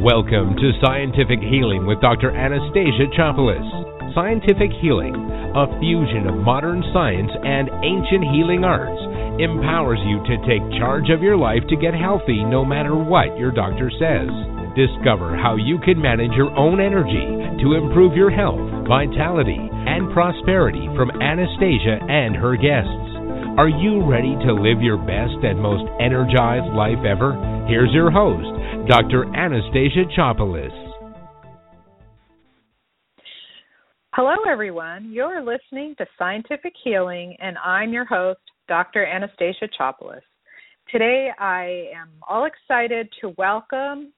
Welcome to Scientific Healing with Dr. Anastasia Chopelas. Scientific Healing, a fusion of modern science and ancient healing arts, empowers you to take charge of your life to get healthy no matter what your doctor says. Discover how you can manage your own energy to improve your health, vitality, and prosperity from Anastasia and her guests. Are you ready to live your best and most energized life ever? Here's your host, Dr. Anastasia Chopelas. Hello, everyone. You're listening to Scientific Healing, and I'm your host, Dr. Anastasia Chopelas. Today, I am all excited to welcome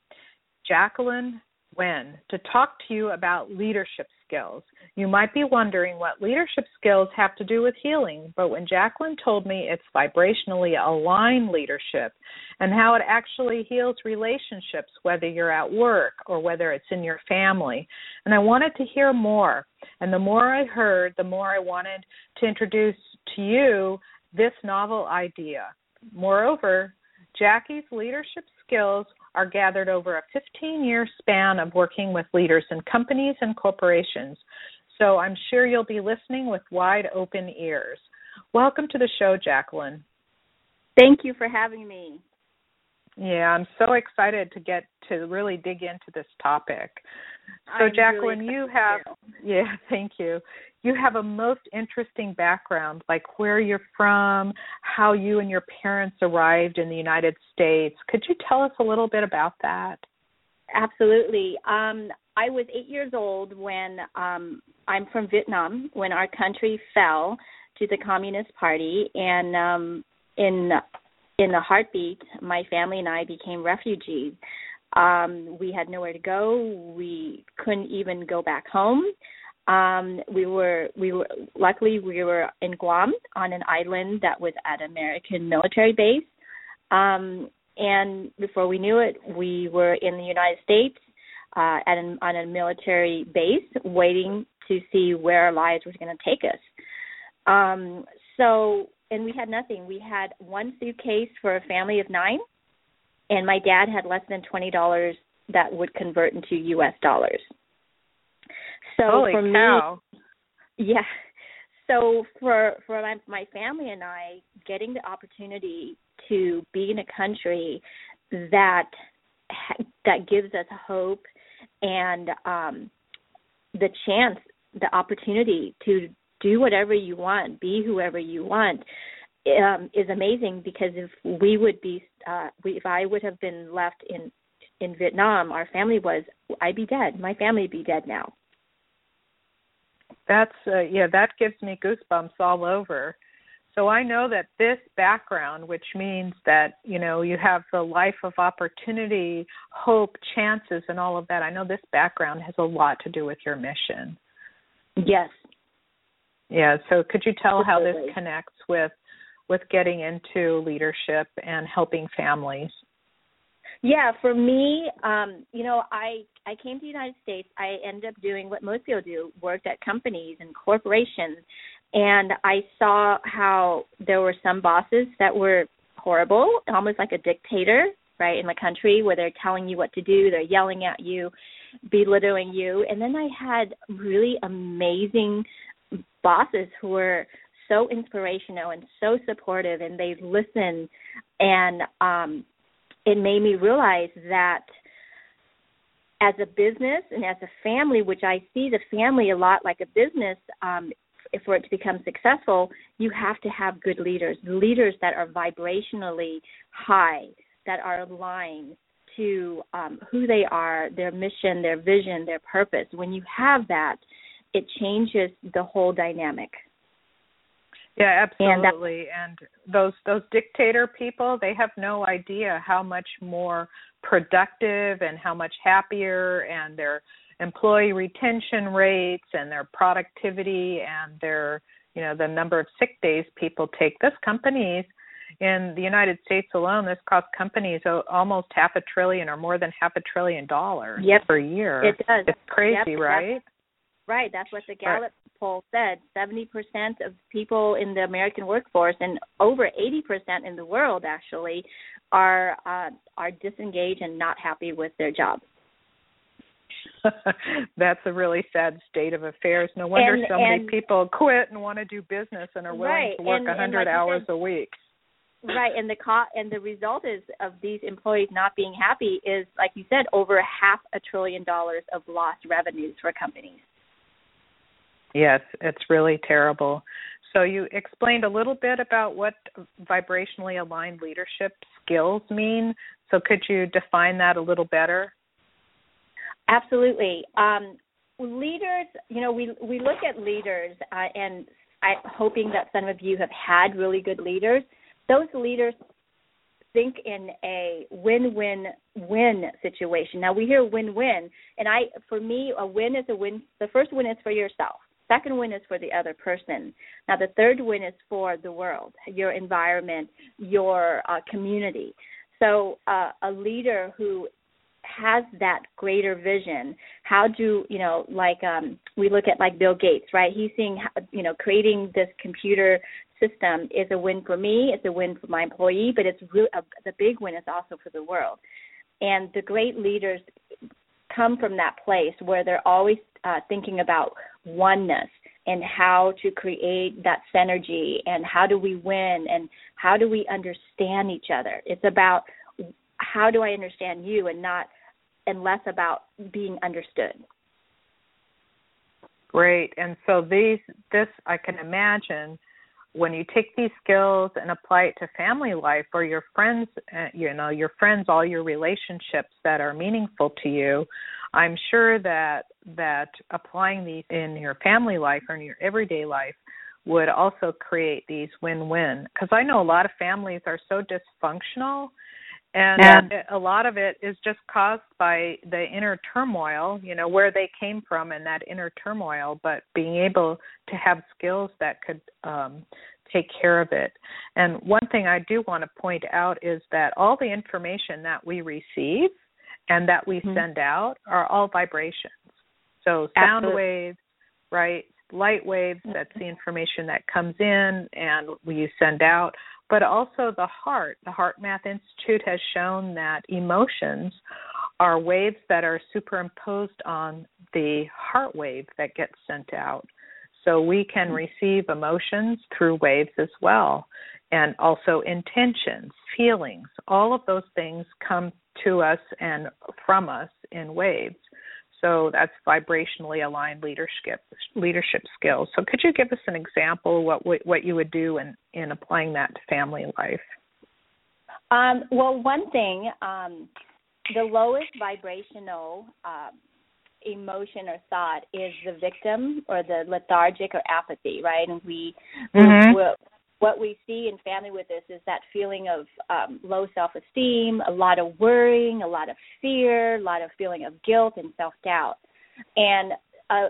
Jacqueline Huynh to talk to you about leadership skills. You might be wondering what leadership skills have to do with healing, but when Jacqueline told me it's vibrationally aligned leadership and how it actually heals relationships, whether you're at work or whether it's in your family, and I wanted to hear more. And the more I heard, the more I wanted to introduce to you this novel idea. Moreover, Jackie's leadership skills are gathered over a 15 year span of working with leaders in companies and corporations. So I'm sure you'll be listening with wide open ears. Welcome to the show, Jacqueline. Thank you for having me. Yeah, I'm so excited to get to really dig into this topic. So, I'm Jacqueline, really you have, yeah, thank you. You have a most interesting background, like where you're from, how you and your parents arrived in the United States. Could you tell us a little bit about that? Absolutely. Um, I was eight years old when um, I'm from Vietnam when our country fell to the Communist Party, and um, in in a heartbeat, my family and I became refugees. Um, we had nowhere to go. We couldn't even go back home. Um, we were we were luckily we were in Guam on an island that was at an American military base. Um, and before we knew it, we were in the United States uh, at an, on a military base, waiting to see where our lives were going to take us. Um, so, and we had nothing. We had one suitcase for a family of nine, and my dad had less than twenty dollars that would convert into U.S. dollars. So Holy for cow. me, yeah. So for for my my family and I, getting the opportunity to be in a country that ha- that gives us hope and um the chance, the opportunity to do whatever you want, be whoever you want, um, is amazing. Because if we would be, uh, we, if I would have been left in in Vietnam, our family was, I'd be dead. My family would be dead now. That's uh, yeah, that gives me goosebumps all over. So I know that this background, which means that you know you have the life of opportunity, hope, chances, and all of that. I know this background has a lot to do with your mission. Yes. Yeah. So could you tell how this connects with with getting into leadership and helping families? Yeah, for me, um, you know, I I came to the United States. I ended up doing what most people do: worked at companies and corporations, and I saw how there were some bosses that were horrible, almost like a dictator, right, in the country where they're telling you what to do, they're yelling at you, belittling you, and then I had really amazing bosses who were so inspirational and so supportive, and they listened and um it made me realize that as a business and as a family, which I see the family a lot like a business, um, for it to become successful, you have to have good leaders, leaders that are vibrationally high, that are aligned to um, who they are, their mission, their vision, their purpose. When you have that, it changes the whole dynamic. Yeah, absolutely. And, those those dictator people, they have no idea how much more productive and how much happier and their employee retention rates and their productivity and their you know the number of sick days people take. This companies in the United States alone, this costs companies almost half a trillion or more than half a trillion dollars Yep. per year. It does. It's crazy, Yep, right? Right, that's what the Gallup poll said. 70% of people in the American workforce and over 80% in the world actually are uh, are disengaged and not happy with their job. That's a really sad state of affairs. No wonder and, so and, many people quit and want to do business and are willing right. to work a 100 like hours said, a week. Right, and the co- and the result is of these employees not being happy is, like you said, over half a trillion dollars of lost revenues for companies. Yes, it's really terrible. So you explained a little bit about what vibrationally aligned leadership skills mean. So could you define that a little better? Absolutely. Um, leaders, you know, we we look at leaders, uh, and I'm hoping that some of you have had really good leaders. Those leaders think in a win-win-win situation. Now we hear win-win, and I, for me, a win is a win. The first win is for yourself. Second win is for the other person. Now the third win is for the world, your environment, your uh, community. So uh, a leader who has that greater vision how do you know like um we look at like bill gates right he's seeing you know creating this computer system is a win for me it's a win for my employee but it's really a, the big win is also for the world and the great leaders come from that place where they're always uh, thinking about oneness and how to create that synergy and how do we win and how do we understand each other it's about how do I understand you and not and less about being understood. Great. And so these this I can imagine when you take these skills and apply it to family life or your friends uh, you know your friends all your relationships that are meaningful to you i'm sure that that applying these in your family life or in your everyday life would also create these win-win because i know a lot of families are so dysfunctional and yeah. a lot of it is just caused by the inner turmoil you know where they came from and that inner turmoil but being able to have skills that could um take care of it and one thing i do want to point out is that all the information that we receive and that we mm-hmm. send out are all vibrations so sound Absolutely. waves right light waves mm-hmm. that's the information that comes in and we send out but also the heart. The HeartMath Institute has shown that emotions are waves that are superimposed on the heart wave that gets sent out. So we can hmm. receive emotions through waves as well, and also intentions, feelings. All of those things come to us and from us in waves. So that's vibrationally aligned leadership leadership skills. So could you give us an example of what what you would do in in applying that to family life? Um, well, one thing, um, the lowest vibrational uh, emotion or thought is the victim or the lethargic or apathy, right? And we, mm-hmm. we what we see in family with this is that feeling of um, low self-esteem, a lot of worrying, a lot of fear, a lot of feeling of guilt and self-doubt. And uh,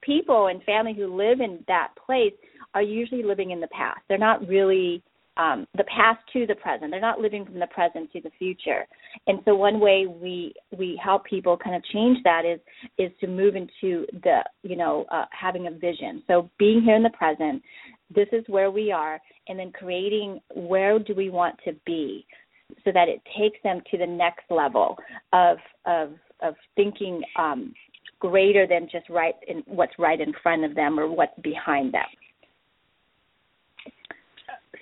people and family who live in that place are usually living in the past. They're not really um, the past to the present. They're not living from the present to the future. And so one way we we help people kind of change that is is to move into the you know uh, having a vision. So being here in the present, this is where we are, and then creating where do we want to be, so that it takes them to the next level of of of thinking um, greater than just right in what's right in front of them or what's behind them.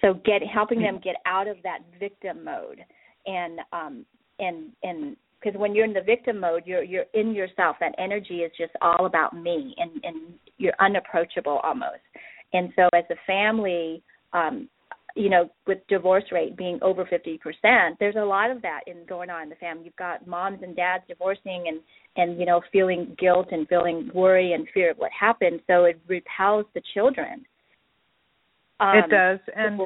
So get helping them get out of that victim mode and um, and and because when you're in the victim mode, you're you're in yourself. That energy is just all about me, and and you're unapproachable almost. And so, as a family, um, you know, with divorce rate being over 50%, there's a lot of that in going on in the family. You've got moms and dads divorcing and and you know feeling guilt and feeling worry and fear of what happened. So it repels the children. Um, it does, and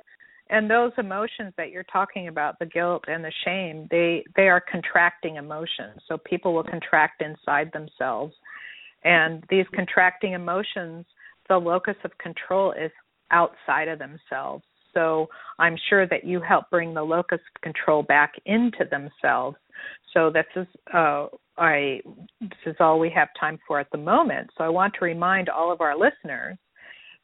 and those emotions that you're talking about, the guilt and the shame, they they are contracting emotions. So people will contract inside themselves, and these contracting emotions the locus of control is outside of themselves. So I'm sure that you help bring the locus of control back into themselves. So this is uh, I this is all we have time for at the moment. So I want to remind all of our listeners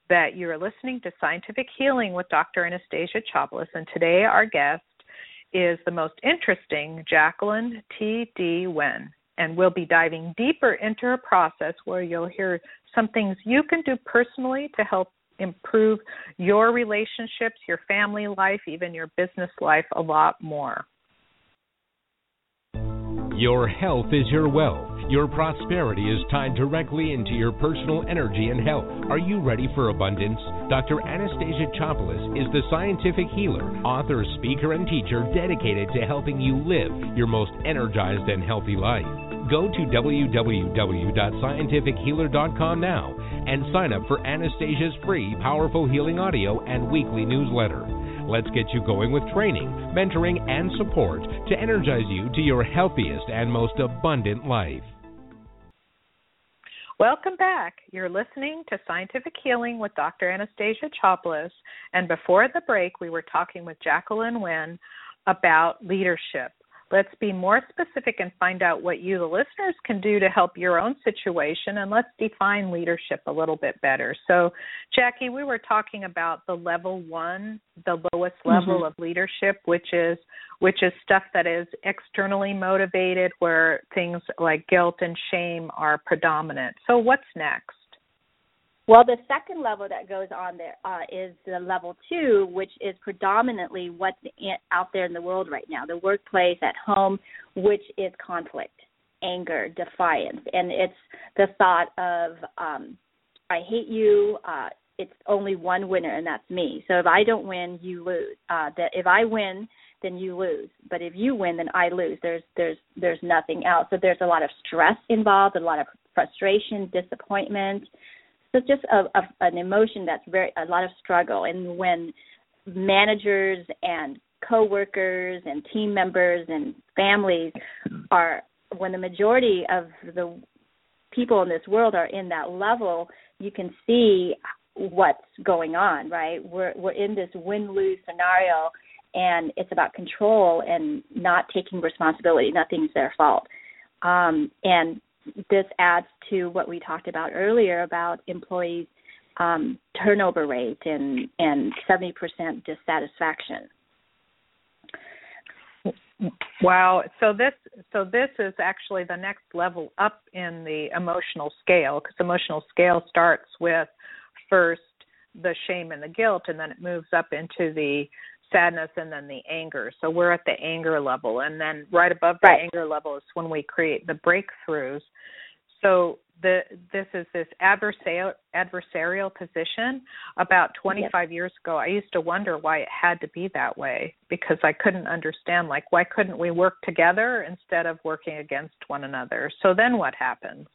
that you're listening to Scientific Healing with Dr. Anastasia Chopelas, and today our guest is the most interesting Jacqueline T. D. Huynh. and we'll be diving deeper into a process where you'll hear some things you can do personally to help improve your relationships, your family life, even your business life a lot more. Your health is your wealth. Your prosperity is tied directly into your personal energy and health. Are you ready for abundance? Dr. Anastasia Chopelas is the scientific healer, author, speaker, and teacher dedicated to helping you live your most energized and healthy life. Go to www.scientifichealer.com now and sign up for Anastasia's free Powerful Healing Audio and weekly newsletter. Let's get you going with training, mentoring, and support to energize you to your healthiest and most abundant life. Welcome back. You're listening to Scientific Healing with Dr. Anastasia Chopelas. And before the break, we were talking with Jacqueline Huynh about leadership. Let's be more specific and find out what you, the listeners, can do to help your own situation, and let's define leadership a little bit better. So, Jackie, we were talking about the level one, the lowest level mm-hmm. of leadership, which is which is stuff that is externally motivated, where things like guilt and shame are predominant. So, what's next? Well, the second level that goes on there uh, is the level two, which is predominantly what's in, out there in the world right now, the workplace, at home, which is conflict, anger, defiance, and it's the thought of um, I hate you. Uh, it's only one winner, and that's me. So if I don't win, you lose. Uh, that if I win, then you lose. But if you win, then I lose. There's there's there's nothing else. So there's a lot of stress involved, a lot of frustration, disappointment so just a, a, an emotion that's very a lot of struggle. And when managers and coworkers and team members and families are when the majority of the people in this world are in that level, you can see what's going on, right? We're we're in this win-lose scenario and it's about control and not taking responsibility. Nothing's their fault. Um, and this adds to what we talked about earlier about employees um, turnover rate and and 70% dissatisfaction. Wow. So this so this is actually the next level up in the emotional scale because emotional scale starts with first the shame and the guilt and then it moves up into the sadness and then the anger. So we're at the anger level, and then right above the right. anger level is when we create the breakthroughs. So the this is this adversarial adversarial position. About 25 yep. years ago, I used to wonder why it had to be that way because I couldn't understand like why couldn't we work together instead of working against one another. So then what happens?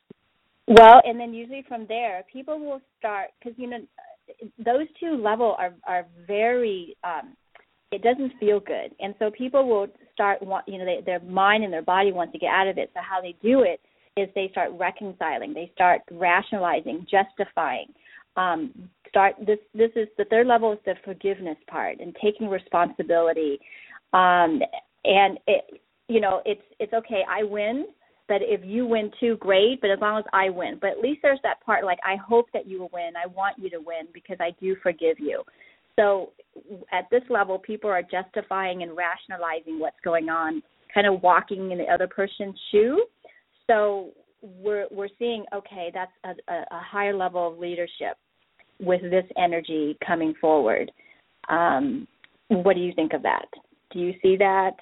Well, and then usually from there, people will start because you know those two level are are very um, it doesn't feel good, and so people will start want you know they, their mind and their body want to get out of it. So how they do it is they start reconciling, they start rationalizing, justifying. Um, start this this is the third level is the forgiveness part and taking responsibility. Um, and it you know it's it's okay I win but if you win too great but as long as i win but at least there's that part like i hope that you will win i want you to win because i do forgive you so at this level, people are justifying and rationalizing what's going on, kind of walking in the other person's shoe. So we're we're seeing okay, that's a, a higher level of leadership with this energy coming forward. Um, what do you think of that? Do you see that?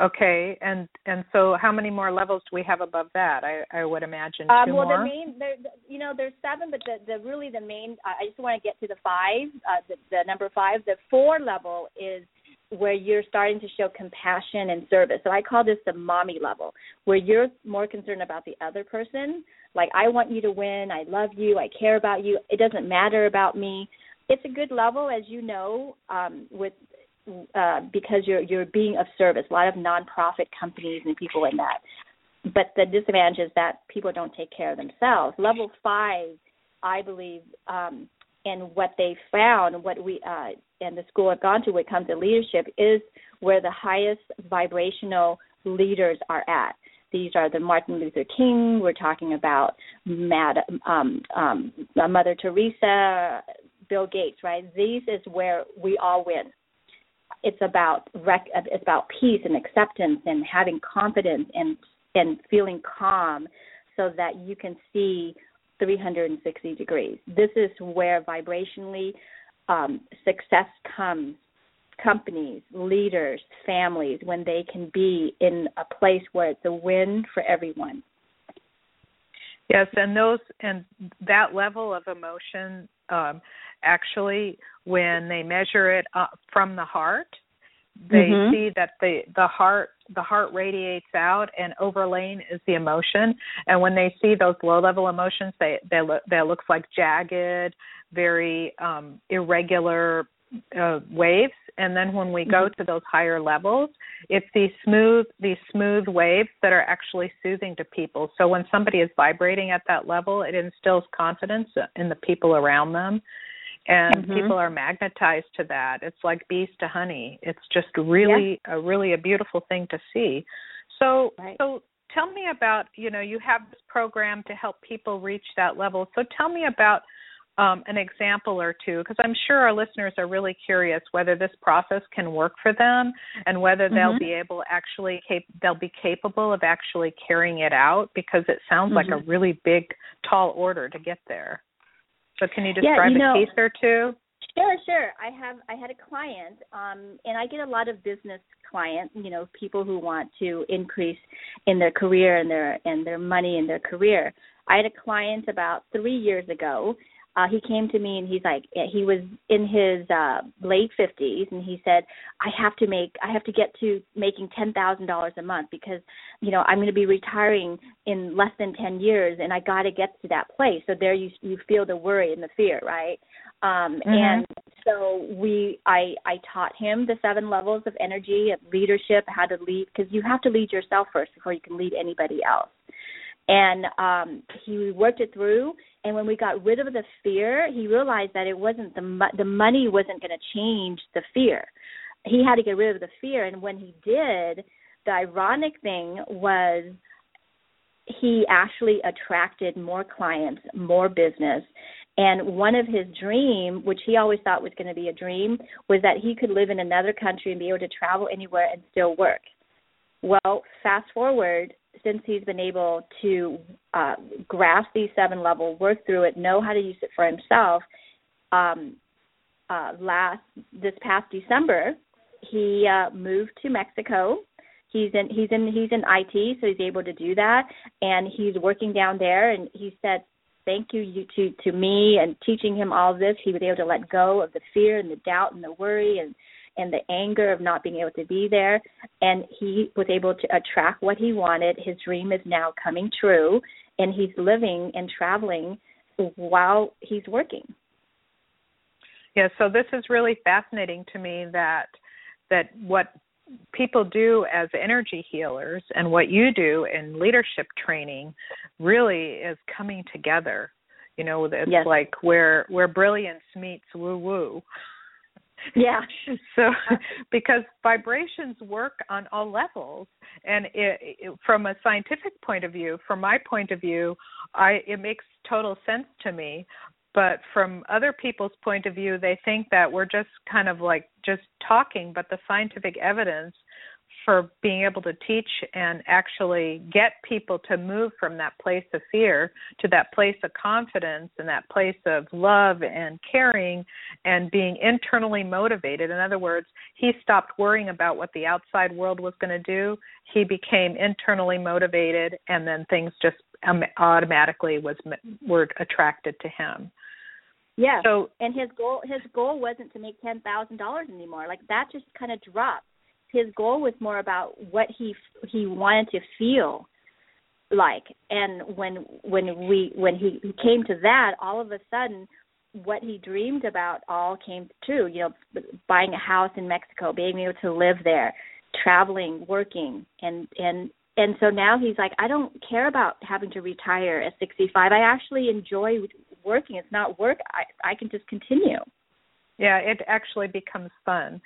Okay, and and so how many more levels do we have above that? I I would imagine um, two well, more. Well, the main, there, you know, there's seven, but the the really the main. I just want to get to the five, uh, the, the number five. The four level is where you're starting to show compassion and service. So I call this the mommy level, where you're more concerned about the other person. Like I want you to win. I love you. I care about you. It doesn't matter about me. It's a good level, as you know, um, with uh, because you're you're being of service. A lot of nonprofit companies and people in that. But the disadvantage is that people don't take care of themselves. Level five, I believe, um, and what they found, what we uh, and the school I've gone to when it comes to leadership is where the highest vibrational leaders are at. These are the Martin Luther King. We're talking about Mad, um, um, Mother Teresa, Bill Gates. Right? These is where we all win it's about rec- it's about peace and acceptance and having confidence and and feeling calm so that you can see 360 degrees. This is where vibrationally um, success comes. Companies, leaders, families, when they can be in a place where it's a win for everyone. Yes, and those and that level of emotion, um, actually, when they measure it uh, from the heart, they mm-hmm. see that the the heart the heart radiates out and overlaying is the emotion and when they see those low level emotions they they look that looks like jagged very um irregular uh, waves and then when we go mm-hmm. to those higher levels it's these smooth these smooth waves that are actually soothing to people so when somebody is vibrating at that level it instills confidence in the people around them and mm-hmm. people are magnetized to that it's like bees to honey it's just really yeah. a really a beautiful thing to see so right. so tell me about you know you have this program to help people reach that level so tell me about um, an example or two because i'm sure our listeners are really curious whether this process can work for them and whether they'll mm-hmm. be able actually cap- they'll be capable of actually carrying it out because it sounds mm-hmm. like a mm-hmm. really big tall order to get there so can you describe yeah, you know, a case or two? Sure, sure. I have I had a client, um, and I get a lot of business clients, you know, people who want to increase in their career and their and their money in their career. I had a client about three years ago uh he came to me and he's like he was in his uh late fifties and he said i have to make i have to get to making ten thousand dollars a month because you know i'm going to be retiring in less than ten years and i got to get to that place. So there you you feel the worry and the fear right? Um mm-hmm. and so we i i taught him the seven levels of energy of leadership how to lead because you have to lead yourself first before you can lead anybody else and um he worked it through. And when we got rid of the fear he realized that it wasn't the mo- the money wasn't going to change the fear. He had to get rid of the fear. And when he did the ironic thing was he actually attracted more clients more business. And one of his dream which he always thought was going to be a dream was that he could live in another country and be able to travel anywhere and still work. Well fast forward since he's been able to uh, grasp these seven levels, work through it, know how to use it for himself, um, uh, last this past December, he uh, moved to Mexico. He's in he's in he's in IT, so he's able to do that, and he's working down there. And he said, "Thank you, you to to me and teaching him all this. He was able to let go of the fear and the doubt and the worry and and the anger of not being able to be there. And he was able to attract what he wanted. His dream is now coming true, and he's living and traveling while he's working. Yeah, so this is really fascinating to me that that what people do as energy healers and what you do in leadership training really is coming together. You know, it's yes. like where where brilliance meets woo woo. Yeah. so because vibrations work on all levels and it, it, from a scientific point of view, from my point of view, I it makes total sense to me. But from other people's point of view, they think that we're just kind of like just talking, but the scientific evidence for being able to teach and actually get people to move from that place of fear to that place of confidence and that place of love and caring and being internally motivated. In other words, he stopped worrying about what the outside world was going to do. He became internally motivated, and then things just um, automatically was were attracted to him. Yeah. So and his goal his goal wasn't to make ten thousand dollars anymore. Like that just kind of dropped his goal was more about what he he wanted to feel like. And when when we when he came to that all of a sudden what he dreamed about all came true. You know buying a house in mexico being able to live there traveling working. And and and so now he's like i don't care about having to retire at 65 i actually enjoy working. It's not work. I i can just continue. Yeah it actually becomes fun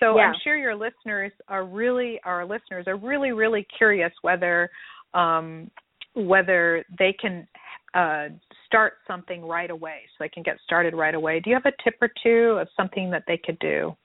so yeah. I'm sure your listeners are really our listeners are really really curious whether um, whether they can uh, start something right away, so they can get started right away. Do you have a tip or two of something that they could do?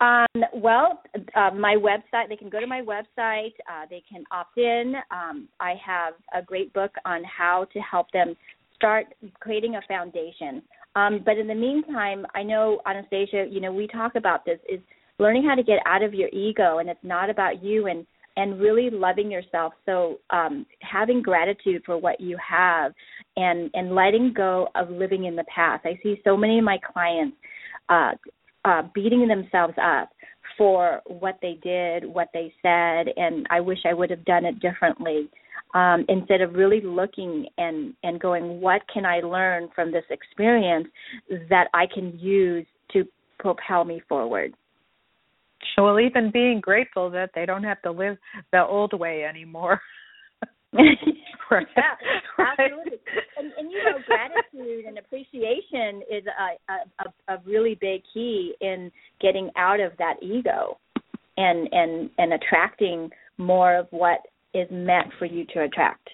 Um, well, uh, my website, they can go to my website. Uh, they can opt in. Um, I have a great book on how to help them start creating a foundation. Um, but in the meantime, I know, Anastasia, you know, we talk about this is learning how to get out of your ego and it's not about you and and really loving yourself. So um having gratitude for what you have and and letting go of living in the past. I see so many of my clients uh uh beating themselves up for what they did what they said and i wish i would have done it differently um instead of really looking and and going what can i learn from this experience that i can use to propel me forward well, even being grateful that they don't have to live the old way anymore. right. Yeah, absolutely. And, and you know, gratitude and appreciation is a, a a really big key in getting out of that ego, and and and attracting more of what is meant for you to attract.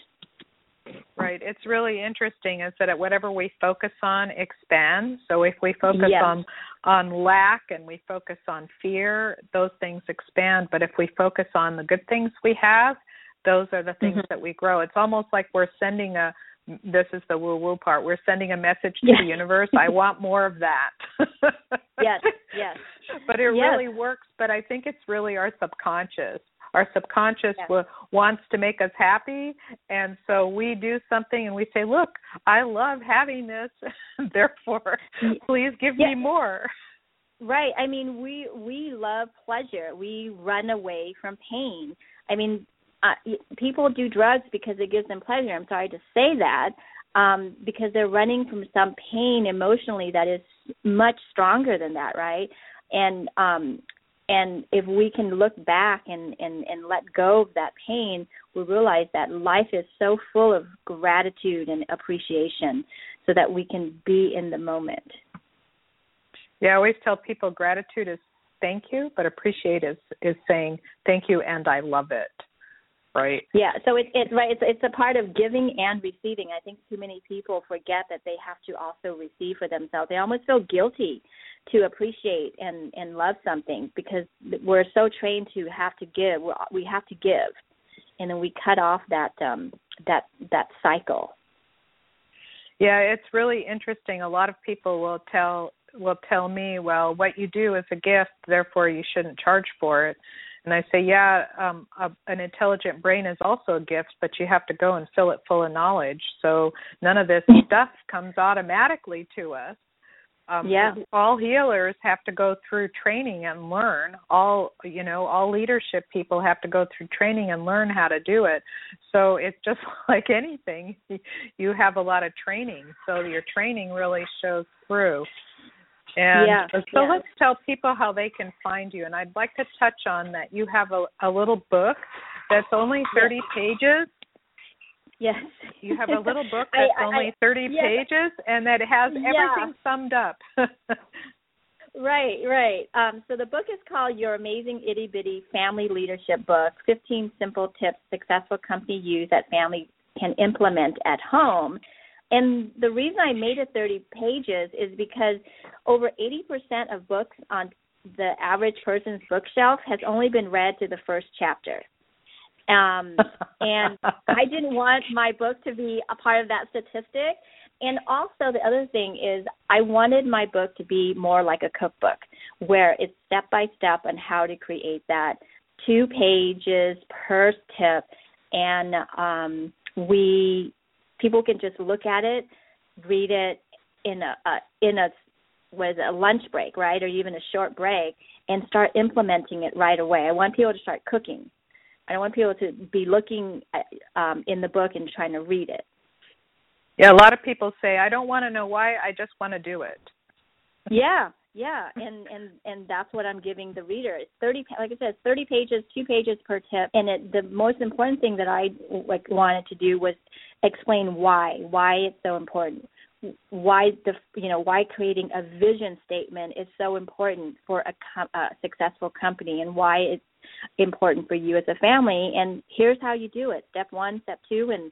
Right. It's really interesting is that whatever we focus on expands. So if we focus yes. on on lack and we focus on fear, those things expand. But if we focus on the good things we have, those are the things mm-hmm. that we grow. It's almost like we're sending a this is the woo woo part. We're sending a message to yes. the universe. I want more of that. yes, yes. But it yes. really works. But I think it's really our subconscious our subconscious w- wants to make us happy. And so we do something and we say look i love having this. Therefore please give me more. Right. I mean we we love pleasure. We run away from pain. I mean uh, people do drugs because it gives them pleasure. I'm sorry to say that um because they're running from some pain emotionally that is much stronger than that right? And um and if we can look back and, and, and let go of that pain, we realize that life is so full of gratitude and appreciation so that we can be in the moment. Yeah, I always tell people gratitude is thank you, but appreciate is is saying thank you and I love it. Right. Yeah. So it's it's right. It's it's a part of giving and receiving. I think too many people forget that they have to also receive for themselves. They almost feel guilty to appreciate and and love something because we're so trained to have to give we're, we have to give. And then we cut off that um that that cycle. Yeah it's really interesting. A lot of people will tell will tell me well what you do is a gift therefore you shouldn't charge for it. And i say yeah um a, an intelligent brain is also a gift but you have to go and fill it full of knowledge. So none of this stuff comes automatically to us um, yeah. all healers have to go through training and learn. All you know, all leadership people have to go through training and learn how to do it. So it's just like anything. You have a lot of training, so your training really shows through. And yeah, so yeah. let's tell people how they can find you. And I'd like to touch on that you have a, a little book that's only 30 yes. pages Yes. You have a little book that's I, I, only 30 yes. pages and that has everything yeah. summed up. right, right. Um, so the book is called Your Amazing Itty Bitty Family Leadership Book 15 Simple Tips Successful Company Use That Family Can Implement at Home. And the reason I made it 30 pages is because over 80% of books on the average person's bookshelf has only been read to the first chapter. Um, and I didn't want my book to be a part of that statistic. And also, the other thing is, I wanted my book to be more like a cookbook, where it's step by step on how to create that, two pages per tip, and um, we people can just look at it, read it in a, a in a was a lunch break, right, or even a short break, and start implementing it right away. I want people to start cooking I want people to be looking at, um, in the book and trying to read it. Yeah, a lot of people say, "I don't want to know why. I just want to do it." yeah, yeah, and and and that's what I'm giving the reader. It's thirty, like I said, thirty pages, two pages per tip. And it, the most important thing that I like wanted to do was explain why, why it's so important, why the you know why creating a vision statement is so important for a, com- a successful company, and why it's important for you as a family. And here's how you do it: step one, step two, and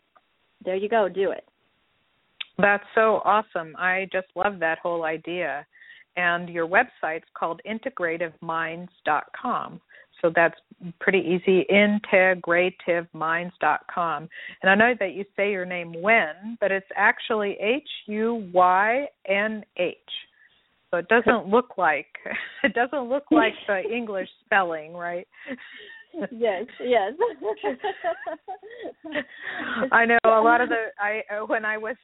there you go, do it. That's so awesome. I just love that whole idea. and your website's called integrativeminds.com. So that's pretty easy, integrativeminds.com. And I know that you say your name Wen, but it's actually H U Y N H. So it doesn't look like it doesn't look like the English spelling, right? yes, yes. I know a lot of the I when I was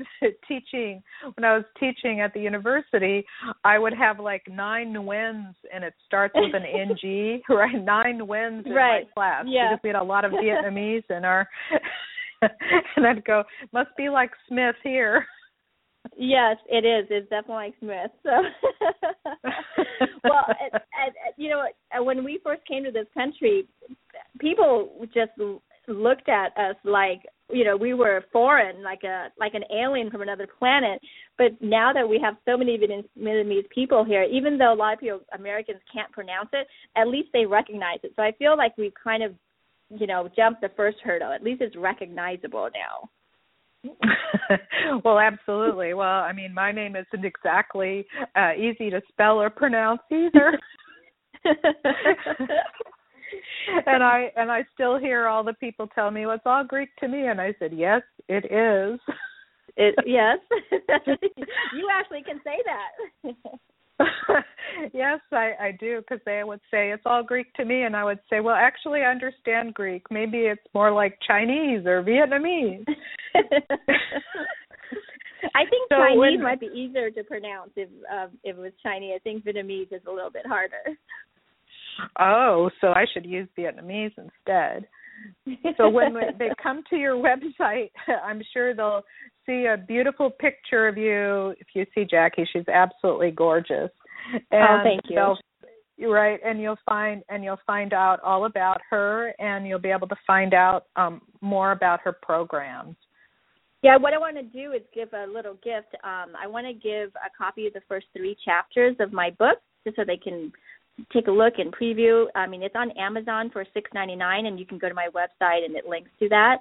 teaching when I was teaching at the university, I would have like nine wins and it starts with an NG, right? Nine wins in right. my class yeah. because we had a lot of Vietnamese in our and I'd go, must be like Smith here. Yes, it is. It's definitely like Smith. So, well, and, and, you know, when we first came to this country, people just looked at us like you know we were foreign, like a like an alien from another planet. But now that we have so many Vietnamese people here, even though a lot of people Americans can't pronounce it, at least they recognize it. So I feel like we've kind of you know jumped the first hurdle. At least it's recognizable now. well, absolutely. Well, I mean, my name isn't exactly uh, easy to spell or pronounce either. and I and I still hear all the people tell me, "Well, it's all Greek to me," and I said, "Yes, it is." It yes, you actually can say that. yes, I, I do because they would say it's all Greek to me, and I would say, well, actually, I understand Greek. Maybe it's more like Chinese or Vietnamese. I think So Chinese when- might be easier to pronounce if um, if it was Chinese. I think Vietnamese is a little bit harder. Oh, so I should use Vietnamese instead. So when they come to your website, I'm sure they'll see a beautiful picture of you. If you see Jackie, she's absolutely gorgeous. And oh, thank you. You're right, and you'll find and you'll find out all about her, and you'll be able to find out um, more about her programs. Yeah, what I want to do is give a little gift. Um, I want to give a copy of the first three chapters of my book, just so they can take a look and preview. I mean, it's on Amazon for six ninety nine, and you can go to my website and it links to that.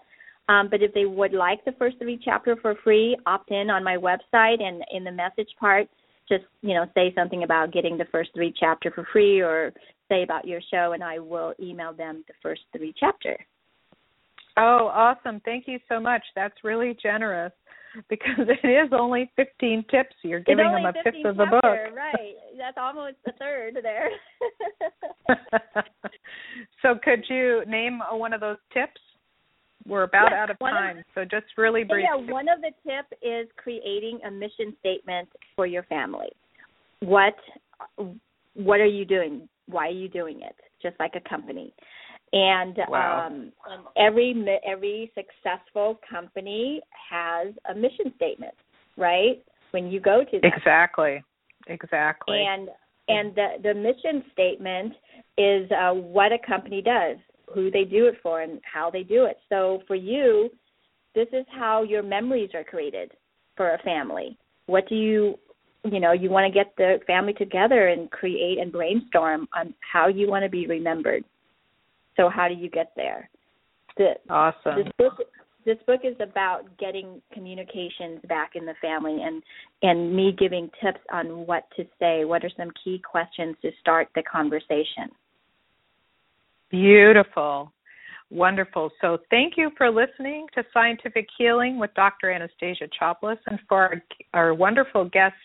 Um, but if they would like the first three chapter for free, opt in on my website and in the message part, just you know say something about getting the first three chapter for free, or say about your show, and I will email them the first three chapter. Oh, awesome! Thank you so much. That's really generous because it is only 15 tips. You're giving them a fifth 15 of the chapter, book. right? That's almost a third there. so could you name one of those tips? We're about Yeah, out of one of- time, so just really brief. Yeah, one of the tip is creating a mission statement for your family. What what are you doing? Why are you doing it? Just like a company. And Wow. um and every every successful company has a mission statement, right? When you go to them. Exactly. Exactly. And and the the mission statement is uh, what a company does, who they do it for, and how they do it. So for you, this is how your memories are created for a family. What do you you know you want to get the family together and create and brainstorm on how you want to be remembered. So how do you get there? The, awesome. this book this book is about getting communications back in the family and and me giving tips on what to say what are some key questions to start the conversation Beautiful. Wonderful. So thank you for listening to Scientific Healing with Dr. Anastasia Chopelas and for our, our wonderful guest,